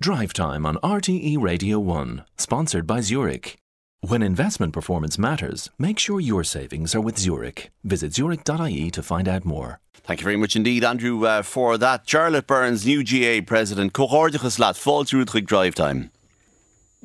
Drive Time on RTE Radio 1, sponsored by Zurich. When investment performance matters, make sure your savings are with Zurich. Visit zurich.ie to find out more. Thank you very much indeed, Andrew, uh, for that. Jarlath Burns, new GAA president, Cohordichas Lat, Fall Zurich Drive Time.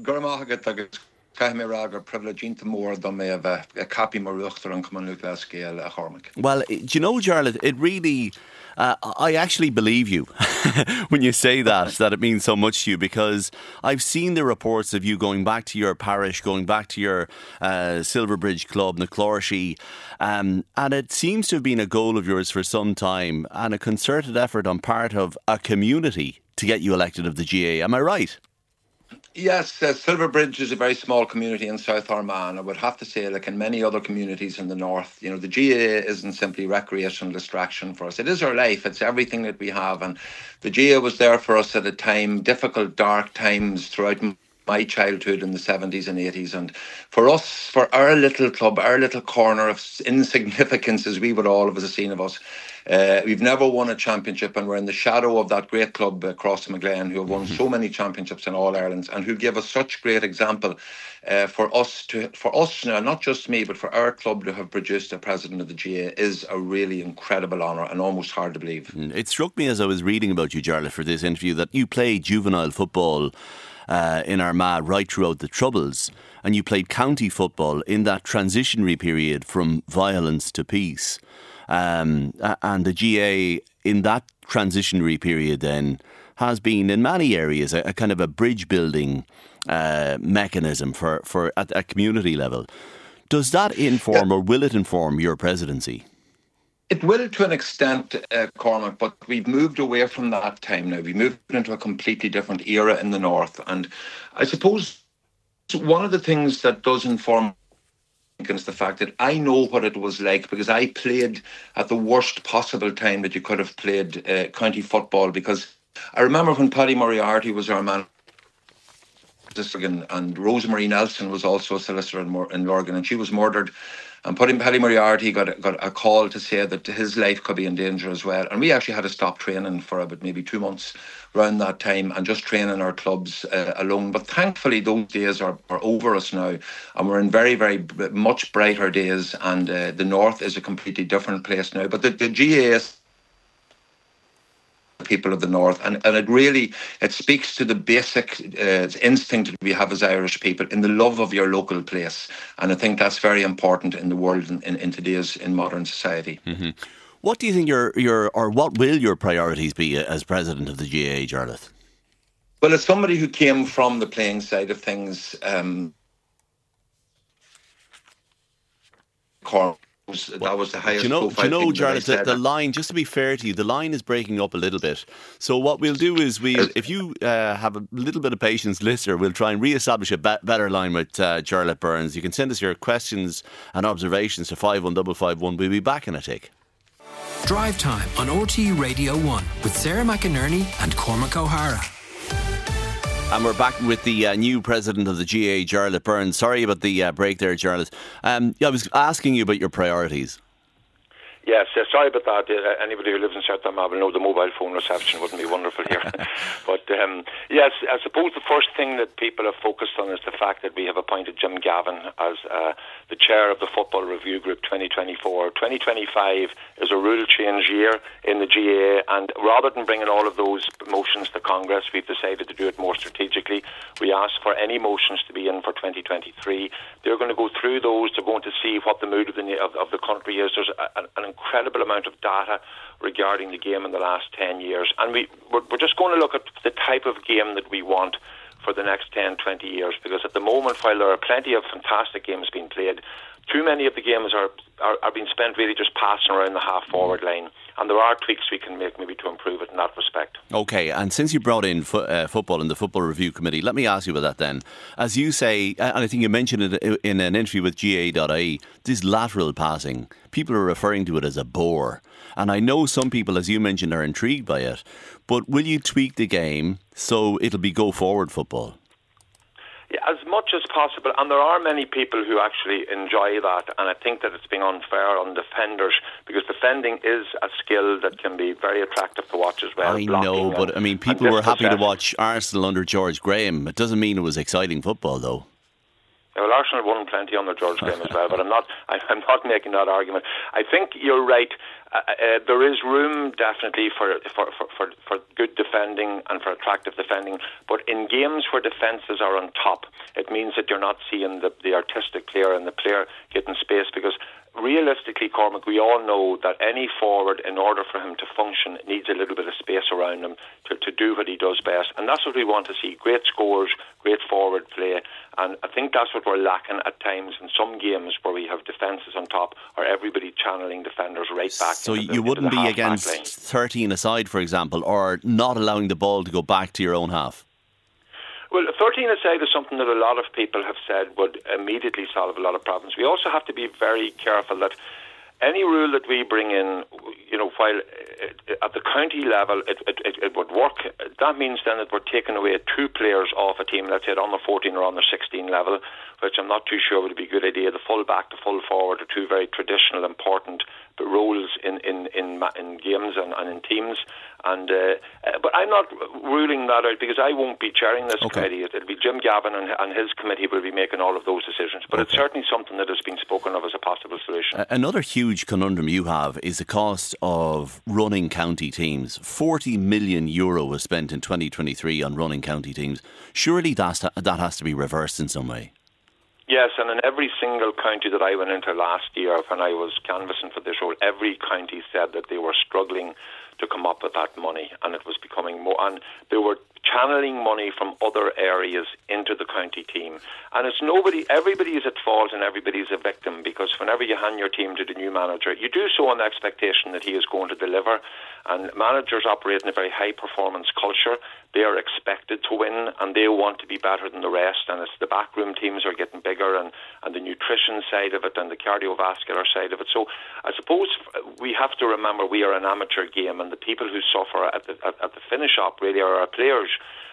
Gormagat agus caiimé agur privilegínta mór do mé a a capi mar ruchttar an cumú le scéal a chormic. Well, do you know, Jarlath, it really uh, I actually believe you when you say that, that it means so much to you because I've seen the reports of you going back to your parish, going back to your uh, Silverbridge club, Naclorshi, um, and it seems to have been a goal of yours for some time and a concerted effort on part of a community to get you elected of the GAA. Am I right? Yes, uh, Silverbridge is a very small community in South Armagh. I would have to say, like in many other communities in the north, you know, the GAA isn't simply recreational distraction for us. It is our life. It's everything that we have. And the GAA was there for us at a time, difficult, dark times throughout my childhood in the 70s and 80s. And for us, for our little club, our little corner of insignificance, as we would all have seen of us, uh, we've never won a championship, and we're in the shadow of that great club across uh, McGlen, who have won so many championships in all Ireland, and who give us such great example uh, for us to, for us now, not just me, but for our club to have produced a president of the GAA is a really incredible honour and almost hard to believe. Mm, it struck me as I was reading about you, Jarlath, for this interview that you played juvenile football. Uh, in Armagh right throughout the Troubles, and you played county football in that transitionary period from violence to peace. Um, and the GAA in that transitionary period then has been in many areas a, a kind of a bridge building uh, mechanism for, for at a community level. Does that inform or will it inform your presidency? It will to an extent, uh, Cormac, but we've moved away from that time now. We've moved into a completely different era in the north. And I suppose one of the things that does inform against the fact that I know what it was like because I played at the worst possible time that you could have played uh, county football. Because I remember when Paddy Moriarty was our man and Rosemary Nelson was also a solicitor in, in Lurgan, and she was murdered and putting Paddy Moriarty got got a call to say that his life could be in danger as well. And we actually had to stop training for about maybe two months around that time and just training our clubs uh, alone. But thankfully, those days are, are over us now, and we're in very, very much brighter days. And uh, the north is a completely different place now. But the, the GAS people of the north. And, and it really it speaks to the basic uh, instinct that we have as irish people in the love of your local place. And i think that's very important in the world in, in, in today's in modern society. Mm-hmm. what do you think your your or what will your priorities be as president of the gaa jarlath? Well as somebody who came from the playing side of things um that was the highest. Do you know, do you know, Jarlath, the, the, line. Just to be fair to you, the line is breaking up a little bit. So what we'll do is we, if you uh, have a little bit of patience, listener, we'll try and re-establish a be- better line with uh, Jarlath Burns. You can send us your questions and observations to five one double five one. We'll be back in a tick. Drive time on RTE Radio One with Sarah McInerney and Cormac Ó hEadhra. And we're back with the uh, new president of the GAA, Jarlath Burns. Sorry about the uh, break there, Jarlath. Um, yeah, I was asking you about your priorities. Yes, yes, sorry about that. Uh, anybody who lives in South will know the mobile phone reception wouldn't be wonderful here. but um, yes, I suppose the first thing that people have focused on is the fact that we have appointed Jim Gavin as uh, the chair of the Football Review Group 2024. 2025 is a rule change year in the GAA, and rather than bringing all of those motions to Congress, we've decided to do it more strategically. We asked for any motions to be in for 2023. They're going to go through those. They're going to see what the mood of the of, of the country is. There's a, an incredible amount of data regarding the game in the last 10 years. And we, we're, we're just going to look at the type of game that we want for the next 10, 20 years. Because at the moment, while there are plenty of fantastic games being played, too many of the games are, are, are being spent really just passing around the half forward line. And there are tweaks we can make maybe to improve it in that respect. Okay, and since you brought in fo- uh, football and the Football Review Committee, let me ask you about that then. As you say, and I think you mentioned it in an interview with GAA.ie, this lateral passing, people are referring to it as a bore. And I know some people, as you mentioned, are intrigued by it. But will you tweak the game so it'll be go forward football? As much as possible, and there are many people who actually enjoy that, and I think that it's being unfair on defenders because defending is a skill that can be very attractive to watch as well. I know, but I mean, people were happy to watch Arsenal under George Graham. It doesn't mean it was exciting football, though. Well, Arsenal won plenty under George Graham as well, but I'm not. I'm not making that argument. I think you're right. Uh, uh, there is room definitely for, for, for, for, for good defending and for attractive defending, but in games where defences are on top, it means that you're not seeing the, the artistic player and the player getting space because realistically, Cormac, we all know that any forward, in order for him to function, needs a little bit of space around him to, to do what he does best. And that's what we want to see great scores, great forward play. And I think that's what we're lacking at times in some games where we have defences on top or everybody channeling defenders right back. So the, you wouldn't be against 13 aside, for example, or not allowing the ball to go back to your own half? Well, 13 aside is something that a lot of people have said would immediately solve a lot of problems. We also have to be very careful that any rule that we bring in, you know, while uh, at the county level it, it, it, would work, that means then that we're taking away two players off a team, let's say on the 14 or on the 16 level, which I'm not too sure would be a good idea. The full back, the full forward are two very traditional, important roles in, in, in, in games and, and in teams. And uh, uh, but I'm not ruling that out because I won't be chairing this okay. committee. It'll be Jim Gavin and, and, his committee will be making all of those decisions. But okay. it's certainly something that has been spoken of as a possible solution. Another huge conundrum you have is the cost of running county teams. Forty million euro was spent in 2023 on running county teams. Surely that that has to be reversed in some way. Yes, and in every single county that I went into last year when I was canvassing for this role, every county said that they were struggling to come up with that money, and it was becoming more. And they were channeling money from other areas into the county team. And it's nobody, everybody is at fault and everybody is a victim because whenever you hand your team to the new manager, you do so on the expectation that he is going to deliver. And managers operate in a very high performance culture. They are expected to win and they want to be better than the rest. And it's the backroom teams are getting bigger and, and the nutrition side of it and the cardiovascular side of it. So I suppose we have to remember we are an amateur game and the people who suffer at the, at, at the finish up really are our players.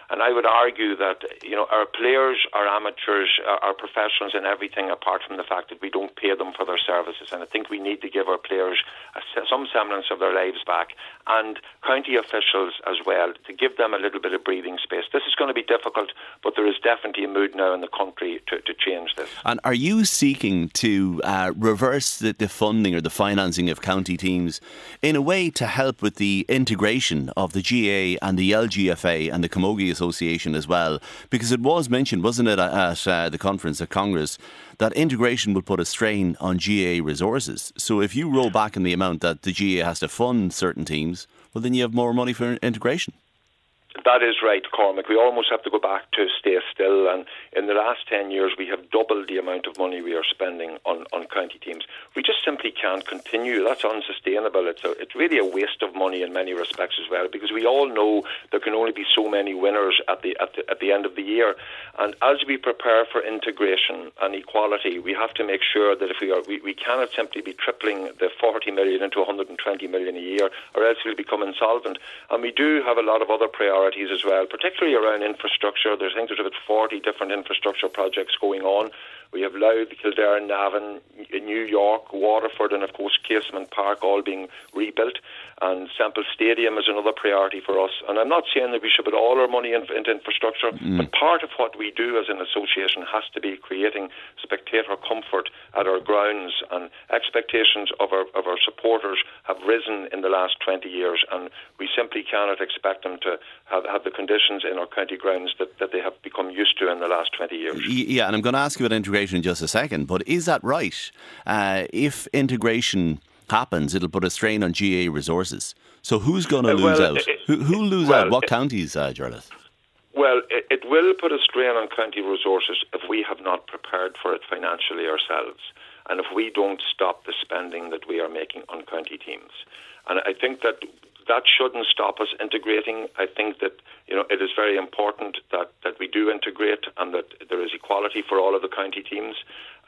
And I would argue that you know our players are amateurs, are professionals in everything apart from the fact that we don't pay them for their services. And I think we need to give our players a, some semblance of their lives back, and county officials as well to give them a little bit of breathing space. This is going to be difficult, but there is definitely a mood now in the country to, to change this. And are you seeking to uh, reverse the, the funding or the financing of county teams in a way to help with the integration of the GAA and the LGFA and the Camogie Association as well, because it was mentioned, wasn't it, at uh, the conference at Congress, that integration would put a strain on GAA resources. So if you roll back in the amount that the GAA has to fund certain teams, well, then you have more money for integration. That is right, Cormac. We almost have to go back to stay still. And in the last 10 years, we have doubled the amount of money we are spending on, on county teams. We just simply can't continue. That's unsustainable. It's, a, it's really a waste of money in many respects as well, because we all know there can only be so many winners at the, at the, at the end of the year. And as we prepare for integration and equality, we have to make sure that if we are, we, we cannot simply be tripling the 40 million into 120 million a year, or else we'll become insolvent. And we do have a lot of other priorities as well, particularly around infrastructure. There's, I think there's about 40 different infrastructure projects going on. We have Louth, Kildare, Navan, New York, Waterford, and of course Casement Park all being rebuilt. And Semple Stadium is another priority for us. And I'm not saying that we should put all our money into infrastructure, mm. but part of what we do as an association has to be creating spectator comfort at our grounds. And expectations of our, of our supporters have risen in the last 20 years. And we simply cannot expect them to have, have the conditions in our county grounds that, that they have become used to in the last 20 years. Yeah, and I'm going to ask you about integration in just a second, but is that right? Uh, if integration happens, it'll put a strain on GAA resources. So who's going to uh, lose well, out? It, who, who lose well, out? What it, counties, uh, Jarlath? Well, it, it will put a strain on county resources if we have not prepared for it financially ourselves, and if we don't stop the spending that we are making on county teams. And I think that that shouldn't stop us integrating. I think that you know it is very important that, that we do integrate and that there is equality for all of the county teams.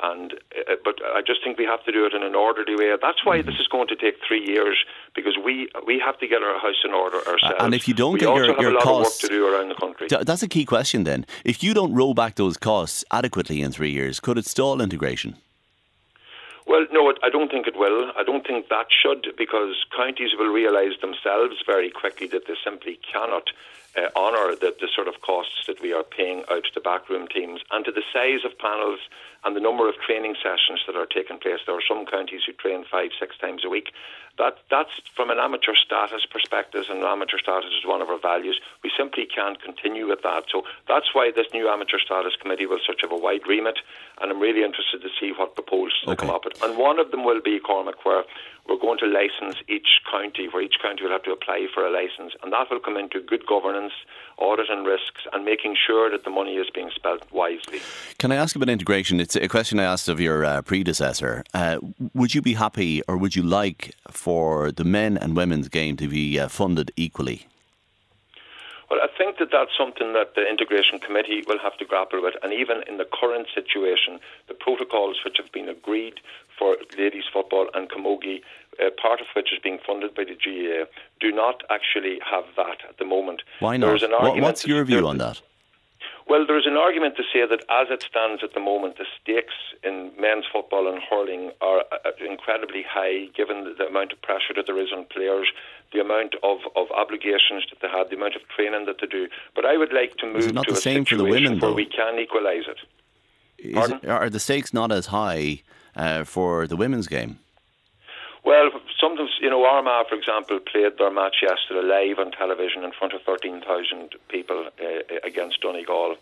And uh, but I just think we have to do it in an orderly way. That's why this is going to take three years because we we have to get our house in order ourselves. And if you don't we get also your, have your a lot costs, of work to do around the country. that's a key question. Then, if you don't roll back those costs adequately in three years, could it stall integration? Well, no, I don't think it will. I don't think that should, because counties will realise themselves very quickly that they simply cannot uh, honour the, the sort of costs that we are paying out to backroom teams and to the size of panels and the number of training sessions that are taking place. There are some counties who train five, six times a week. That that's from an amateur status perspective, and amateur status is one of our values. We simply can't continue with that. So that's why this new amateur status committee will such have a wide remit, and I'm really interested to see what proposals Okay. come up with. And one of them will be Cormac, where we're going to license each county, where each county will have to apply for a license, and that will come into good governance, audit and risks, and making sure that the money is being spent wisely. Can I ask about integration? It's a question I asked of your uh, predecessor. Uh, would you be happy, or would you like for the men and women's game to be uh, funded equally? Well, I think that that's something that the integration committee will have to grapple with, and even in the current situation, the protocols which have been agreed for ladies football and camogie, uh, part of which is being funded by the GAA, do not actually have that at the moment. Why not? What, what's your view on that? Well, there is an argument to say that as it stands at the moment, the stakes in men's football and hurling are uh, incredibly high given the, the amount of pressure that there is on players, the amount of, of obligations that they have, the amount of training that they do. But I would like to move it not to the a same for the women, where though? we can equalise it. It, are the stakes not as high uh, for the women's game? Well, sometimes, you know, Armagh, for example, played their match yesterday live on television in front of 13,000 people uh, against Donegal.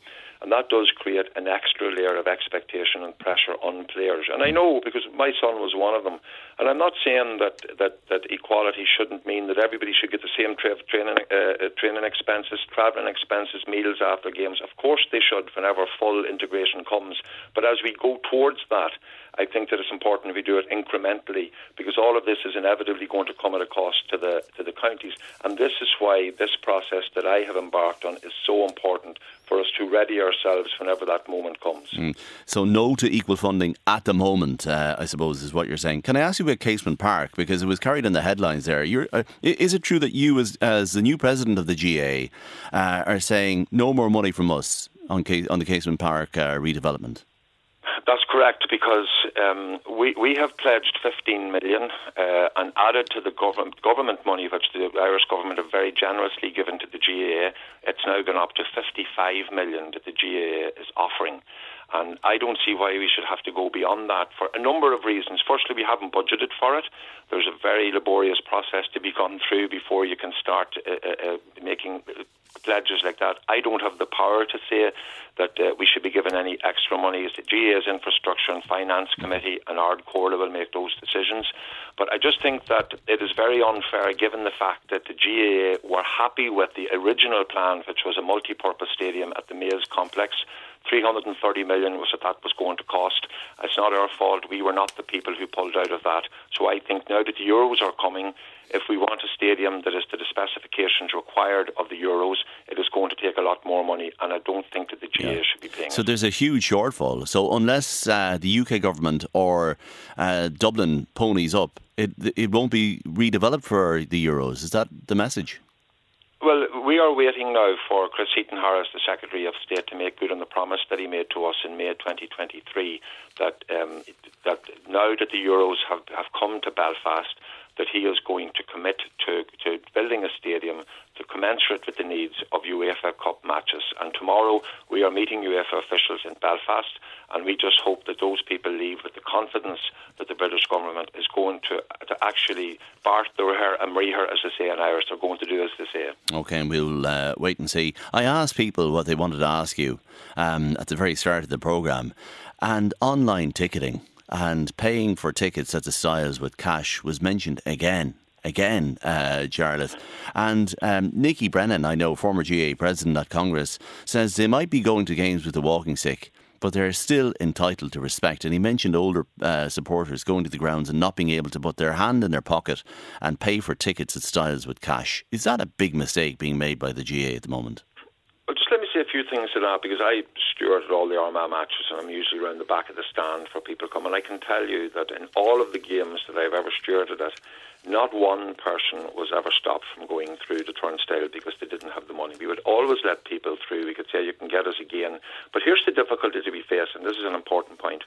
And that does create an extra layer of expectation and pressure on players. And I know because my son was one of them. And I'm not saying that, that, that equality shouldn't mean that everybody should get the same tra- training, uh, training expenses, travelling expenses, meals after games. Of course they should whenever full integration comes. But as we go towards that, I think that it's important we do it incrementally because all of this is inevitably going to come at a cost to the to the counties. And this is why this process that I have embarked on is so important for us to ready ourselves whenever that moment comes. So no to equal funding at the moment, uh, I suppose, is what you're saying. Can I ask you about Casement Park because it was carried in the headlines there? Uh, is it true that you, as as the new president of the GAA, uh, are saying no more money from us on Ca- on the Casement Park uh, redevelopment? That's correct because um, we we have pledged 15 million uh, and added to the government government money which the Irish government have very generously given to the GAA. It's now gone up to 55 million that the GAA is offering. And I don't see why we should have to go beyond that for a number of reasons. Firstly, we haven't budgeted for it. There's a very laborious process to be gone through before you can start uh, uh, uh, making pledges like that. I don't have the power to say that uh, we should be given any extra money. It's the GAA's Infrastructure and Finance Committee and Ard Chomhairle will make those decisions. But I just think that it is very unfair given the fact that the GAA were happy with the original plan, which was a multi-purpose stadium at the Maze complex. 330 million was what that was going to cost. It's not our fault. We were not the people who pulled out of that. So I think now that the Euros are coming, if we want a stadium that is to the specifications required of the Euros, it is going to take a lot more money, and I don't think that the GAA Yeah. should be paying So it. there's a huge shortfall. So unless uh, the UK government or uh, Dublin ponies up, it it won't be redeveloped for the Euros. Is that the message? Well, we are waiting now for Chris Heaton Harris, the Secretary of State, to make good on the promise that he made to us in May 2023 that um, that now that the Euros have, have come to Belfast, that he is going to commit to, to building a stadium to commensurate with the needs of UEFA Cup matches. And tomorrow we are meeting UEFA officials in Belfast, and we just hope that those people leave with the confidence that the British government is going to to actually bart hair and her, as they say in Irish. They're going to do as they say. Okay, and we'll uh, wait and see. I asked people what they wanted to ask you um, at the very start of the programme, and online ticketing and paying for tickets at the stiles with cash was mentioned again. Again, uh, Jarlath. And um, Nicky Brennan, I know, former GAA president at Congress, says they might be going to games with the walking stick, but they're still entitled to respect. And he mentioned older uh, supporters going to the grounds and not being able to put their hand in their pocket and pay for tickets at stiles with cash. Is that a big mistake being made by the GAA at the moment? Well, just let me say a few things to that because I stewarded all the Armagh matches and I'm usually around the back of the stand for people coming. I can tell you that in all of the games that I've ever stewarded at, not one person was ever stopped from going through the turnstile because they didn't have the money. We would always let people through. We could say, you can get us again. But here's the difficulty to be faced, and this is an important point.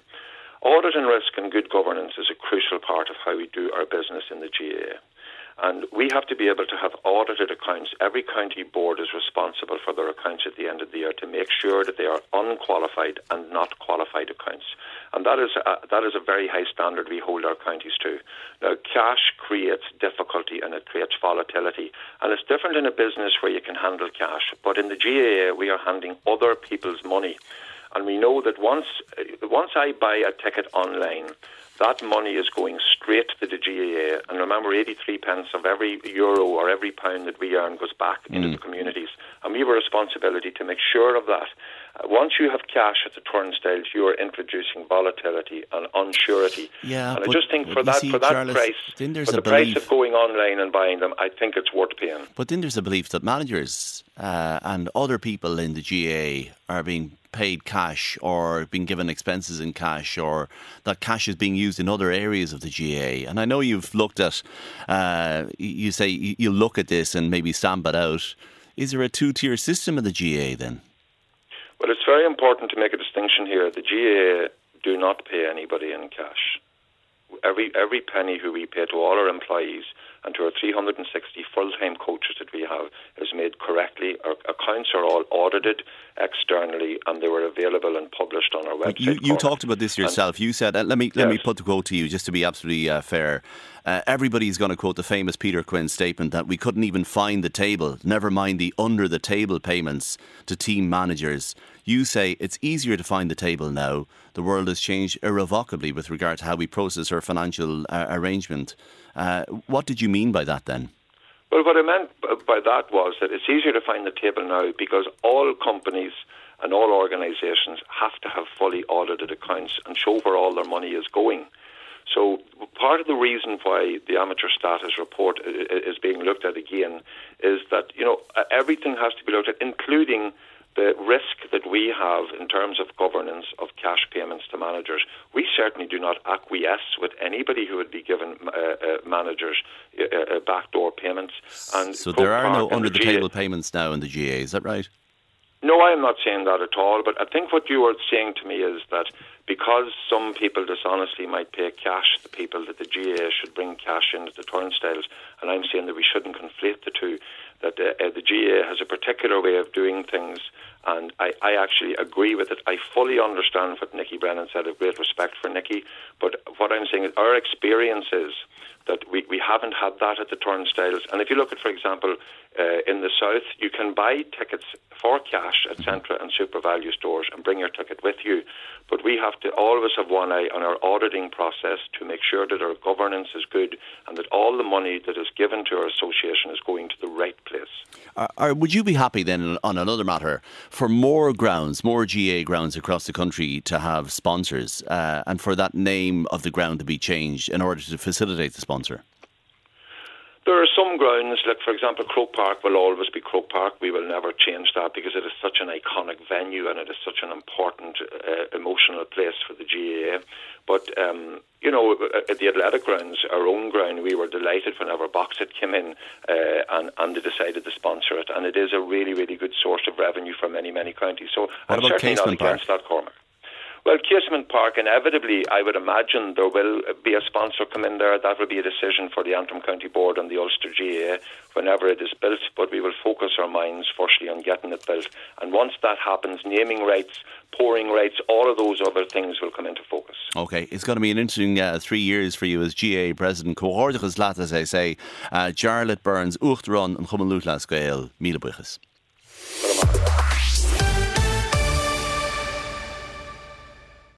Audit and risk and good governance is a crucial part of how we do our business in the GAA. And we have to be able to have audited accounts. Every county board is responsible for their accounts at the end of the year to make sure that they are unqualified and not qualified accounts. And that is a, that is a very high standard we hold our counties to. Now, cash creates difficulty and it creates volatility. And it's different in a business where you can handle cash. But in the GAA, we are handling other people's money. And we know that once, once I buy a ticket online, that money is going straight to the GAA. And remember, 83 pence of every euro or every pound that we earn goes back mm. into the communities. And we have a responsibility to make sure of that. Uh, once you have cash at the turnstiles, you are introducing volatility and unsurety. Yeah, and I just think for that see, for that Charles, price, for the price of going online and buying them, I think it's worth paying. But then there's a belief that managers uh, and other people in the GAA are being paid cash or being given expenses in cash or that cash is being used in other areas of the GAA. And I know you've looked at, uh, you say you look at this and maybe stamp it out. Is there a two tier system of the GAA then? Well, it's very important to make a distinction here. The GAA do not pay anybody in cash. Every every penny who we pay to all our employees and to our 360 full-time coaches that we have is made correctly. Our accounts are all audited externally, and they were available and published on our website. You, you talked about this yourself. And you said, uh, "Let me let yes. me put the quote to you, just to be absolutely uh, fair." Uh, everybody's going to quote the famous Peter Quinn statement that we couldn't even find the table, never mind the under the table payments to team managers. You say it's easier to find the table now. The world has changed irrevocably with regard to how we process our financial uh, arrangement. Uh, what did you mean by that then? Well, what I meant by that was that it's easier to find the table now because all companies and all organisations have to have fully audited accounts and show where all their money is going. So part of the reason why the amateur status report is being looked at again is that you know everything has to be looked at, including the risk that we have in terms of governance of cash payments to managers. We certainly do not acquiesce with anybody who would be given uh, uh, managers uh, uh backdoor payments. And so there are no under the, the table payments now in the GAA. Is that right? No, I am not saying that at all. But I think what you were saying to me is that because some people dishonestly might pay cash, the people that the GAA should bring cash into the turnstiles, and I'm saying that we shouldn't conflate the two. That uh, uh, the GAA has a particular way of doing things, and I, I actually agree with it. I fully understand what Nicky Brennan said. I have great respect for Nicky, but what I'm saying is our experience is that we, we haven't had that at the turnstiles. And if you look at, for example, uh, in the south, you can buy tickets for cash at Centra and SuperValu stores and bring your ticket with you. But we have to always have one eye on our auditing process to make sure that our governance is good and that all the money that is given to our association is going to the right place. Uh, would you be happy then, on another matter, for more grounds, more GAA grounds across the country to have sponsors uh, and for that name of the ground to be changed in order to facilitate the sponsor? There are some grounds, like for example, Croke Park will always be Croke Park. We will never change that because it is such an iconic venue and it is such an important uh, emotional place for the GAA. But um, you know, at the athletic grounds, our own ground, we were delighted whenever Boxit came in uh, and, and they decided to sponsor it, and it is a really, really good source of revenue for many, many counties. So what I'm certainly not against Park? that, Cormac. Well, Casement Park, inevitably, I would imagine there will be a sponsor come in there. That will be a decision for the Antrim County Board and the Ulster GAA whenever it is built. But we will focus our minds firstly on getting it built. And once that happens, naming rights, pouring rights, all of those other things will come into focus. Okay, it's going to be an interesting uh, three years for you as GAA president. Cohordichas lat, as I say, uh, Jarlath Burns, Uachtarán Chumann Lúthchleas Gael, Mila